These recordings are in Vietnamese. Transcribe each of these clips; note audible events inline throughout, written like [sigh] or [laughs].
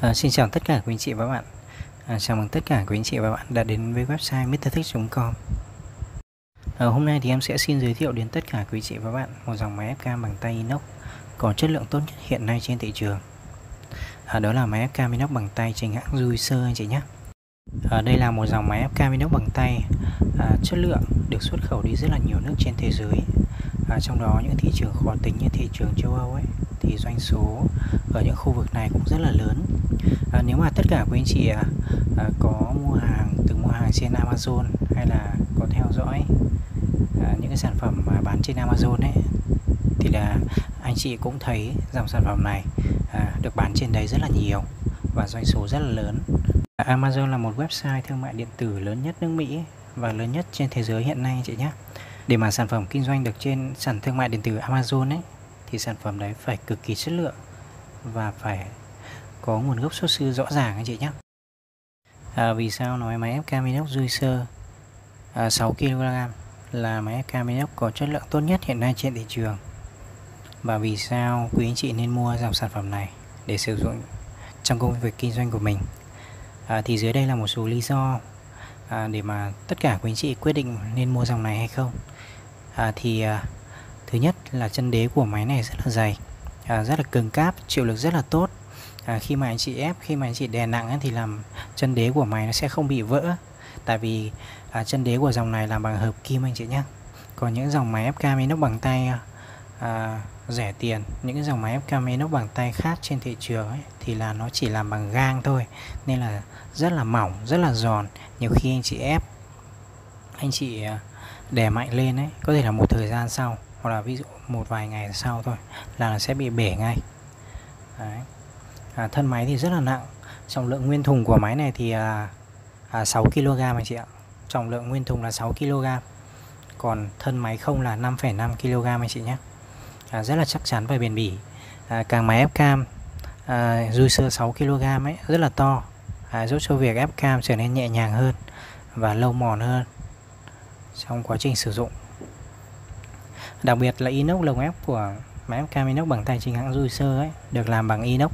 À, xin chào tất cả quý anh chị và các bạn. À, chào mừng tất cả quý anh chị và các bạn đã đến với website mrthick.com. À, hôm nay thì em sẽ xin giới thiệu đến tất cả quý anh chị và các bạn một dòng máy ép cam bằng tay inox có chất lượng tốt nhất hiện nay trên thị trường. À, đó là máy ép cam inox bằng tay chính hãng Juicer anh chị nhé. À, đây là một dòng máy ép cam inox bằng tay à, chất lượng được xuất khẩu đi rất là nhiều nước trên thế giới. À, trong đó những thị trường khó tính như thị trường châu Âu ấy thì doanh số ở những khu vực này cũng rất là lớn. À, nếu mà tất cả quý anh chị à, à, có mua hàng từng mua hàng trên Amazon hay là có theo dõi à, những cái sản phẩm mà bán trên Amazon ấy thì là anh chị cũng thấy dòng sản phẩm này à, được bán trên đấy rất là nhiều và doanh số rất là lớn. À, Amazon là một website thương mại điện tử lớn nhất nước Mỹ và lớn nhất trên thế giới hiện nay chị nhé. Để mà sản phẩm kinh doanh được trên sàn thương mại điện tử Amazon ấy thì sản phẩm đấy phải cực kỳ chất lượng và phải có nguồn gốc xuất xứ rõ ràng anh chị nhé. À, vì sao? Nói máy ép Caminox Juicer à, 6 kg là máy ép Caminox có chất lượng tốt nhất hiện nay trên thị trường. Và vì sao quý anh chị nên mua dòng sản phẩm này để sử dụng trong công việc kinh doanh của mình? À, thì dưới đây là một số lý do à, để mà tất cả quý anh chị quyết định nên mua dòng này hay không? À, thì à, thứ nhất là chân đế của máy này rất là dày à, rất là cứng cáp chịu lực rất là tốt. À, khi mà anh chị ép khi mà anh chị đè nặng thì làm chân đế của máy nó sẽ không bị vỡ. Tại vì à, chân đế của dòng này làm bằng hợp kim anh chị nhé còn những dòng máy ép cam inox bằng tay à, rẻ tiền. Những cái dòng máy ép cam inox bằng tay khác trên thị trường ấy, thì là nó chỉ làm bằng gang thôi. Nên là rất là mỏng rất là giòn. Nhiều khi anh chị ép anh chị à, đè mạnh lên ấy có thể là một thời gian sau hoặc là ví dụ một vài ngày sau thôi là nó sẽ bị bể ngay. Đấy. À, thân máy thì rất là nặng. Trọng lượng nguyên thùng của máy này thì à, à, 6 kg anh chị ạ. Trọng lượng nguyên thùng là 6 kg còn thân máy không là 5,5 kg anh chị nhé. À, rất là chắc chắn và bền bỉ. À, càng máy ép cam à, sơ 6 kg ấy rất là to. À, giúp cho việc ép cam trở nên nhẹ nhàng hơn và lâu mòn hơn trong quá trình sử dụng đặc biệt là inox lồng ép của máy ép cam inox bằng tay chính hãng Juicer ấy được làm bằng inox.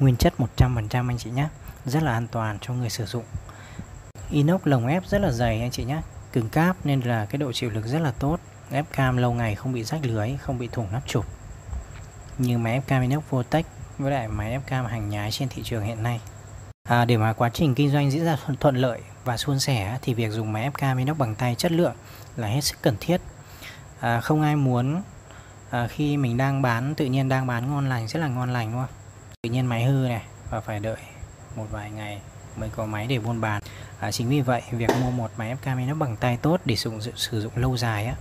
Nguyên chất 100% anh chị nhé rất là an toàn cho người sử dụng. Inox lồng ép rất là dày anh chị nhé cứng cáp nên là cái độ chịu lực rất là tốt. Ép cam lâu ngày không bị rách lưới không bị thủng nắp chụp. Như máy ép cam inox vortex với lại máy ép cam hàng nhái trên thị trường hiện nay. À, để mà quá trình kinh doanh diễn ra thuận lợi và suôn sẻ thì việc dùng máy ép cam inox bằng tay chất lượng là hết sức cần thiết à, không ai muốn à, khi mình đang bán tự nhiên đang bán ngon lành rất là ngon lành đúng không? Tự nhiên máy hư này và phải đợi một vài ngày mới có máy để buôn bán. À, chính vì vậy việc mua một máy fk cam bằng tay tốt để sử dụng sử dụng lâu dài á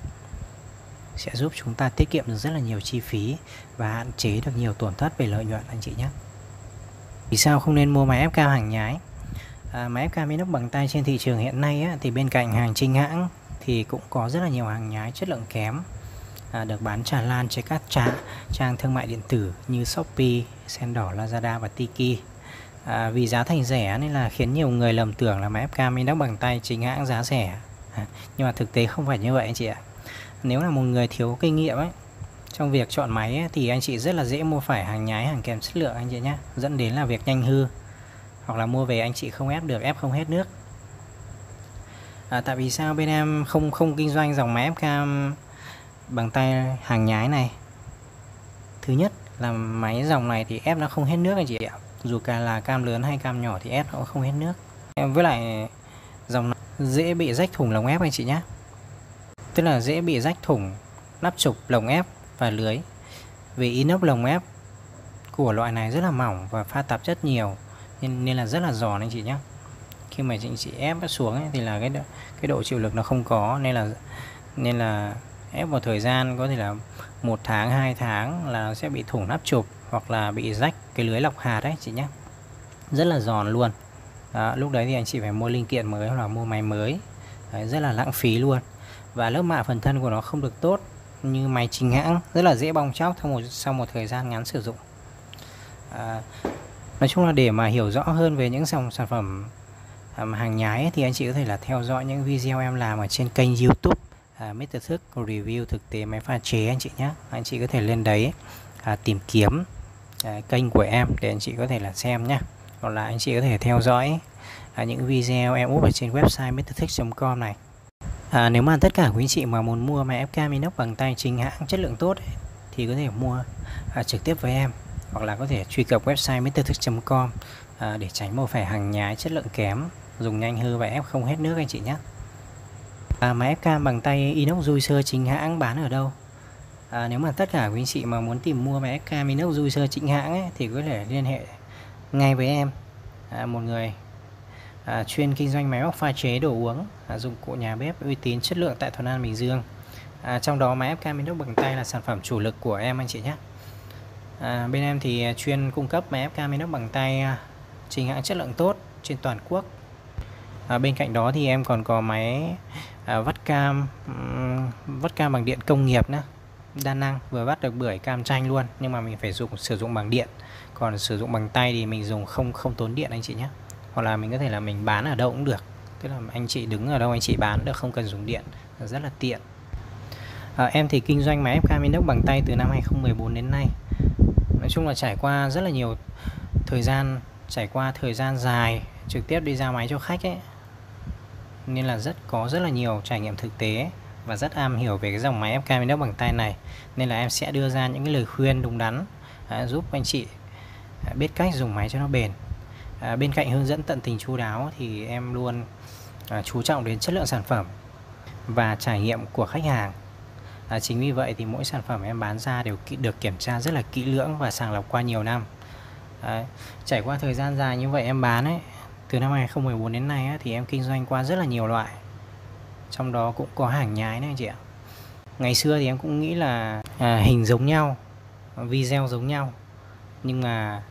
sẽ giúp chúng ta tiết kiệm được rất là nhiều chi phí và hạn chế được nhiều tổn thất về lợi nhuận anh chị nhé. Vì sao không nên mua máy FK hàng nhái? À, máy FK Minox bằng tay trên thị trường hiện nay á, thì bên cạnh hàng chính hãng thì cũng có rất là nhiều hàng nhái chất lượng kém à, được bán tràn lan trên các trang, trang thương mại điện tử như Shopee, Sen đỏ, Lazada và Tiki. À, vì giá thành rẻ nên là khiến nhiều người lầm tưởng là máy ép cam inox bằng tay chính hãng giá rẻ. À, nhưng mà thực tế không phải như vậy anh chị ạ. Nếu là một người thiếu kinh nghiệm ấy trong việc chọn máy ấy, thì anh chị rất là dễ mua phải hàng nhái hàng kém chất lượng anh chị nhé dẫn đến là việc nhanh hư hoặc là mua về anh chị không ép được ép không hết nước à, tại vì sao bên em không không kinh doanh dòng máy ép cam bằng tay hàng nhái này? Thứ nhất là máy dòng này thì ép nó không hết nước anh chị ạ. Dù cả là cam lớn hay cam nhỏ thì ép nó không hết nước. Em với lại dòng này dễ bị rách thủng lồng ép anh chị nhé tức là dễ bị rách thủng nắp trục lồng ép và lưới. Vì inox lồng ép của loại này rất là mỏng và pha tạp chất nhiều nên, nên là rất là giòn anh chị nhé khi mà chị, chị ép xuống ấy, thì là cái cái độ chịu lực nó không có. Nên là nên là ép một thời gian có thể là một tháng hai tháng là sẽ bị thủng nắp chụp hoặc là bị rách cái lưới lọc hạt đấy chị nhé rất là giòn luôn. Đó, lúc đấy thì anh chị phải mua linh kiện mới hoặc là mua máy mới. Đấy, rất là lãng phí luôn. Và lớp mạ phần thân của nó không được tốt như máy chính hãng rất là dễ bong chóc sau một, sau một thời gian ngắn sử dụng. À, nói chung là để mà hiểu rõ hơn về những dòng sản phẩm À, hàng nhái thì anh chị có thể là theo dõi những video em làm ở trên kênh youtube à, uh, Mr. Thức review thực tế máy pha chế anh chị nhé anh chị có thể lên đấy uh, tìm kiếm uh, kênh của em để anh chị có thể là xem nhé hoặc là anh chị có thể theo dõi uh, những video em úp ở trên website mrtech.com này. À, nếu mà tất cả quý anh chị mà muốn mua máy ép cam inox bằng tay chính hãng chất lượng tốt ấy, thì có thể mua à, trực tiếp với em. Hoặc là có thể truy cập website mrtech.com à, để tránh mua phải hàng nhái chất lượng kém dùng nhanh hư và ép không hết nước anh chị nhé. À, máy ép cam bằng tay inox juicer chính hãng bán ở đâu? À, nếu mà tất cả quý anh chị mà muốn tìm mua máy ép cam inox juicer chính hãng ấy, thì có thể liên hệ ngay với em. À, một người à, chuyên kinh doanh máy móc pha chế đồ uống à, dụng cụ nhà bếp uy tín chất lượng tại Thuận An Bình Dương. À, trong đó máy ép cam inox bằng tay là sản phẩm chủ lực của em anh chị nhé. À, bên em thì chuyên cung cấp máy ép cam inox bằng tay à, chính hãng chất lượng tốt trên toàn quốc à, bên cạnh đó thì em còn có máy à, vắt cam um, vắt cam bằng điện công nghiệp nữa. Đa năng vừa vắt được bưởi cam chanh luôn nhưng mà mình phải dùng sử dụng bằng điện. Còn sử dụng bằng tay thì mình dùng không không tốn điện anh chị nhé. Hoặc là mình có thể là mình bán ở đâu cũng được. Tức là anh chị đứng ở đâu anh chị bán được không cần dùng điện rất là tiện. À, em thì kinh doanh máy ép cam inox bằng tay từ năm 2014 đến nay. Nói chung là trải qua rất là nhiều thời gian trải qua thời gian dài trực tiếp đi ra máy cho khách ấy nên là rất có rất là nhiều trải nghiệm thực tế và rất am hiểu về cái dòng máy ép cam bằng tay này. Nên là em sẽ đưa ra những cái lời khuyên đúng đắn à, giúp anh chị à, biết cách dùng máy cho nó bền. À, bên cạnh hướng dẫn tận tình chu đáo thì em luôn à, chú trọng đến chất lượng sản phẩm và trải nghiệm của khách hàng. À, chính vì vậy thì mỗi sản phẩm em bán ra đều được kiểm tra rất là kỹ lưỡng và sàng lọc qua nhiều năm. À, trải qua thời gian dài như vậy em bán ấy từ năm 2014 đến nay thì em kinh doanh qua rất là nhiều loại. Trong đó cũng có hàng nhái này chị ạ. Ngày xưa thì em cũng nghĩ là à, hình giống nhau video giống nhau. Nhưng mà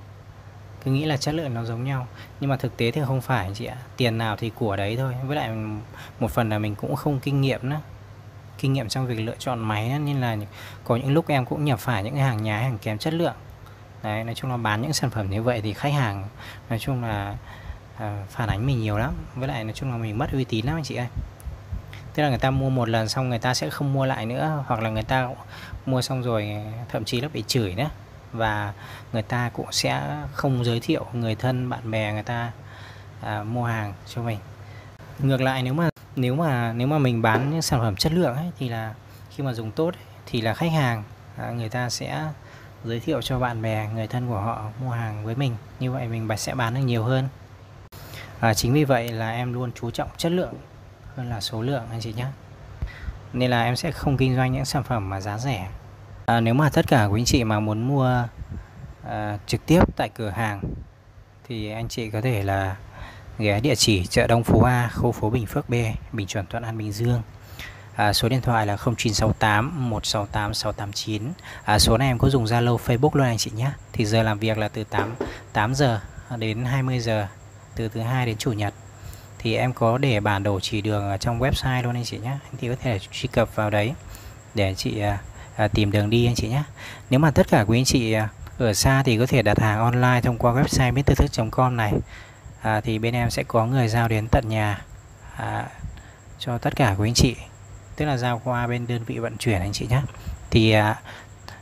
cứ nghĩ là chất lượng nó giống nhau. Nhưng mà thực tế thì không phải chị ạ. Tiền nào thì của đấy thôi. Với lại một phần là mình cũng không kinh nghiệm nữa. Kinh nghiệm trong việc lựa chọn máy nên là có những lúc em cũng nhập phải những hàng nhái hàng kém chất lượng. Đấy nói chung là bán những sản phẩm như vậy thì khách hàng nói chung là à, phản ánh mình nhiều lắm. Với lại nói chung là mình mất uy tín lắm anh chị ơi. Tức là người ta mua một lần xong người ta sẽ không mua lại nữa hoặc là người ta mua xong rồi thậm chí là bị chửi nữa. Và người ta cũng sẽ không giới thiệu người thân bạn bè người ta à, mua hàng cho mình. Ngược lại nếu mà nếu mà nếu mà mình bán những sản phẩm chất lượng ấy, thì là khi mà dùng tốt ấy, thì là khách hàng à, người ta sẽ giới thiệu cho bạn bè người thân của họ mua hàng với mình. Như vậy mình sẽ bán được nhiều hơn à, chính vì vậy là em luôn chú trọng chất lượng hơn là số lượng anh chị nhé nên là em sẽ không kinh doanh những sản phẩm mà giá rẻ à, nếu mà tất cả quý anh chị mà muốn mua à, trực tiếp tại cửa hàng thì anh chị có thể là ghé địa chỉ chợ Đông Phú A, khu phố Bình Phước B, Bình Chuẩn Thuận An Bình Dương. À, số điện thoại là 0968 168 689. À, số này em có dùng Zalo, Facebook luôn anh chị nhé. Thì giờ làm việc là từ 8 8 giờ đến 20 giờ, từ thứ hai đến chủ nhật. Thì em có để bản đồ chỉ đường ở trong website luôn anh chị nhé. Anh chị có thể truy cập vào đấy để chị à, à, tìm đường đi anh chị nhé nếu mà tất cả quý anh chị à, ở xa thì có thể đặt hàng online thông qua website mrtthức.com này. À, thì bên em sẽ có người giao đến tận nhà à, cho tất cả quý anh chị. Tức là giao qua bên đơn vị vận chuyển anh chị nhé thì à,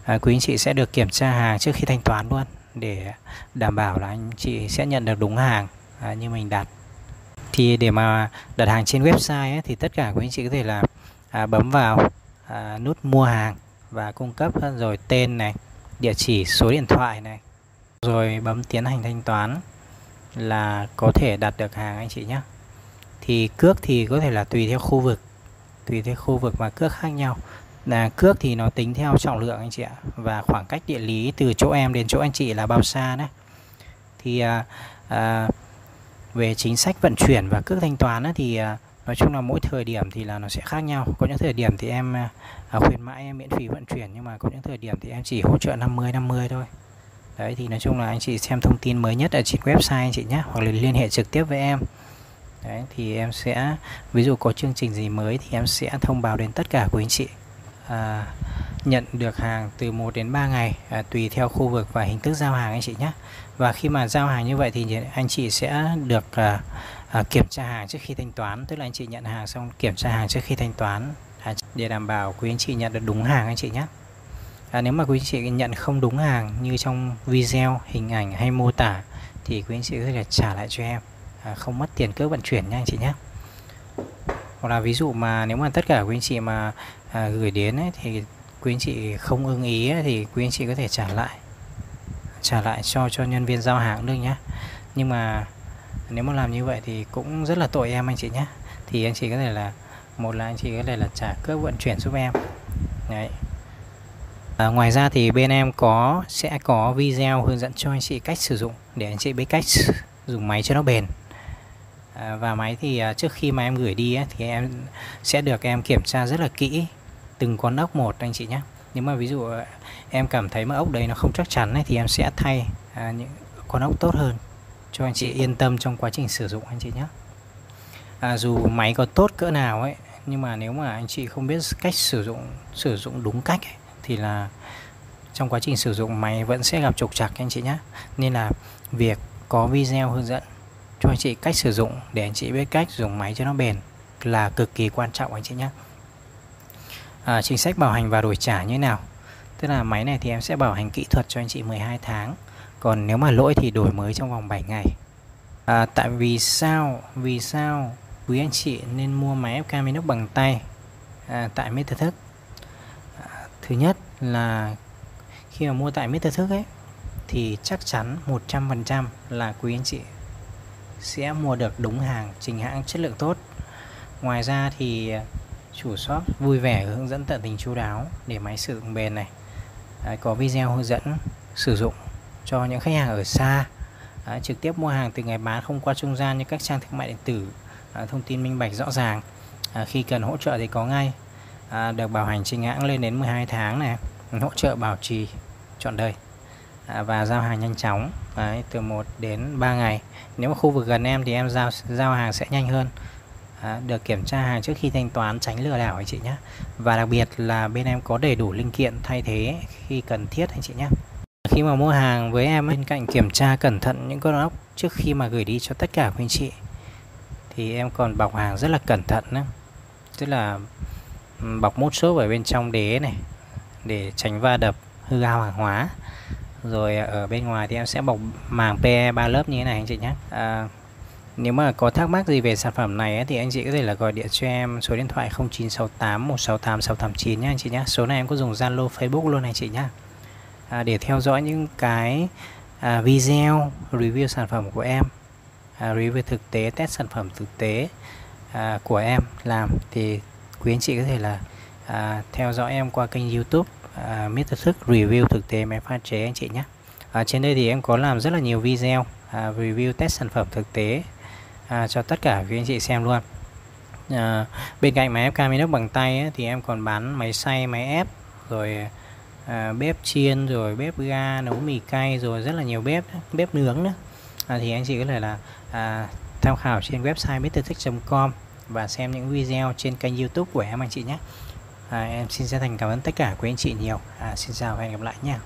à, quý anh chị sẽ được kiểm tra hàng trước khi thanh toán luôn để đảm bảo là anh chị sẽ nhận được đúng hàng à, như mình đặt. Thì để mà đặt hàng trên website ấy, thì tất cả quý anh chị có thể là à, bấm vào à, nút mua hàng và cung cấp rồi tên này địa chỉ số điện thoại này. Rồi bấm tiến hành thanh toán là có thể đặt được hàng anh chị nhé thì cước thì có thể là tùy theo khu vực tùy theo khu vực mà cước khác nhau. Là cước thì nó tính theo trọng lượng anh chị ạ và khoảng cách địa lý từ chỗ em đến chỗ anh chị là bao xa đấy. Thì à, à, về chính sách vận chuyển và cước thanh toán thì à, nói chung là mỗi thời điểm thì là nó sẽ khác nhau. Có những thời điểm thì em à, à, khuyến mãi em miễn phí vận chuyển nhưng mà có những thời điểm thì em chỉ hỗ trợ 50 50 thôi. Đấy thì nói chung là anh chị xem thông tin mới nhất ở trên website anh chị nhé hoặc là liên hệ trực tiếp với em. Đấy thì em sẽ ví dụ có chương trình gì mới thì em sẽ thông báo đến tất cả của anh chị. À, nhận được hàng từ 1 đến 3 ngày à, tùy theo khu vực và hình thức giao hàng anh chị nhé. Và khi mà giao hàng như vậy thì anh chị sẽ được à, à, kiểm tra hàng trước khi thanh toán. Tức là anh chị nhận hàng xong kiểm tra hàng trước khi thanh toán à, để đảm bảo quý anh chị nhận được đúng hàng anh chị nhé. À, nếu mà quý anh chị nhận không đúng hàng như trong video hình ảnh hay mô tả thì quý anh chị có thể trả lại cho em. À, không mất tiền cước vận chuyển nha anh chị nhé. Hoặc là ví dụ mà nếu mà tất cả quý anh chị mà à, gửi đến ấy, thì quý anh chị không ưng ý thì quý anh chị có thể trả lại. Trả lại cho cho nhân viên giao hàng được nhé nhưng mà nếu mà làm như vậy thì cũng rất là tội em anh chị nhé thì anh chị có thể là một là anh chị có thể là trả cước vận chuyển giúp em. Đấy. À, ngoài ra thì bên em có sẽ có video hướng dẫn cho anh chị cách sử dụng để anh chị biết cách [laughs] dùng máy cho nó bền. À, và máy thì à, trước khi mà em gửi đi ấy, thì em sẽ được em kiểm tra rất là kỹ từng con ốc một anh chị nhé. Nếu mà ví dụ ờ, em cảm thấy mà ốc đấy nó không chắc chắn ấy, thì em sẽ thay à, những con ốc tốt hơn cho anh chị yên tâm trong quá trình sử dụng anh chị nhé. À, dù máy có tốt cỡ nào ấy nhưng mà nếu mà anh chị không biết cách sử dụng sử dụng đúng cách ấy, thì là trong quá trình sử dụng máy vẫn sẽ gặp trục trặc anh chị nhé. Nên là việc có video hướng dẫn cho anh chị cách sử dụng để anh chị biết cách dùng máy cho nó bền là cực kỳ quan trọng anh chị nhé à, chính sách bảo hành và đổi trả như thế nào? Tức là máy này thì em sẽ bảo hành kỹ thuật cho anh chị 12 tháng. Còn nếu mà lỗi thì đổi mới trong vòng 7 ngày. À, tại vì sao? Vì sao quý anh chị nên mua máy FK Minux bằng tay? À, tại Mr. Thức. À, thứ nhất là khi mà mua tại Mr. Thức ấy thì chắc chắn 100% là quý anh chị sẽ mua được đúng hàng trình hãng chất lượng tốt. Ngoài ra thì chủ shop vui vẻ hướng dẫn tận tình chú đáo để máy sử dụng bền này. Đấy, có video hướng dẫn sử dụng cho những khách hàng ở xa. Đấy, trực tiếp mua hàng từ ngày bán không qua trung gian như các trang thương mại điện tử. À, thông tin minh bạch rõ ràng. À, khi cần hỗ trợ thì có ngay. À, được bảo hành chính hãng lên đến 12 tháng này. Hỗ trợ bảo trì trọn đời. À, và giao hàng nhanh chóng. Đấy, từ 1 đến 3 ngày. Nếu mà khu vực gần em thì em giao giao hàng sẽ nhanh hơn à, được kiểm tra hàng trước khi thanh toán tránh lừa đảo anh chị nhé. Và đặc biệt là bên em có đầy đủ linh kiện thay thế khi cần thiết anh chị nhé. Khi mà mua hàng với em bên cạnh kiểm tra cẩn thận những con ốc trước khi mà gửi đi cho tất cả quý anh chị thì em còn bọc hàng rất là cẩn thận nữa tức là bọc mút xốp ở bên trong đế này để tránh va đập hư hao hàng hóa. Rồi ở bên ngoài thì em sẽ bọc màng PE 3 lớp như thế này anh chị nhé. À, nếu mà có thắc mắc gì về sản phẩm này ấy, thì anh chị có thể là gọi điện cho em số điện thoại 0968 168 689 nhé anh chị nhé số này em có dùng Zalo Facebook luôn anh chị nhé à, để theo dõi những cái à, video review sản phẩm của em à, review thực tế test sản phẩm thực tế à, của em làm thì quý anh chị có thể là à, theo dõi em qua kênh YouTube à, Mr. Thức review thực tế máy pha chế anh chị nhé à, trên đây thì em có làm rất là nhiều video à, review test sản phẩm thực tế à, cho tất cả quý anh chị xem luôn. À, bên cạnh máy ép cam inox bằng tay ấy, thì em còn bán máy xay máy ép rồi à, bếp chiên rồi bếp ga nấu mì cay rồi rất là nhiều bếp bếp nướng nữa. À, thì anh chị có thể là à, tham khảo trên website mrtech.com và xem những video trên kênh youtube của em anh chị nhé. À, em xin chân thành cảm ơn tất cả quý anh chị nhiều. À, xin chào và hẹn gặp lại nha.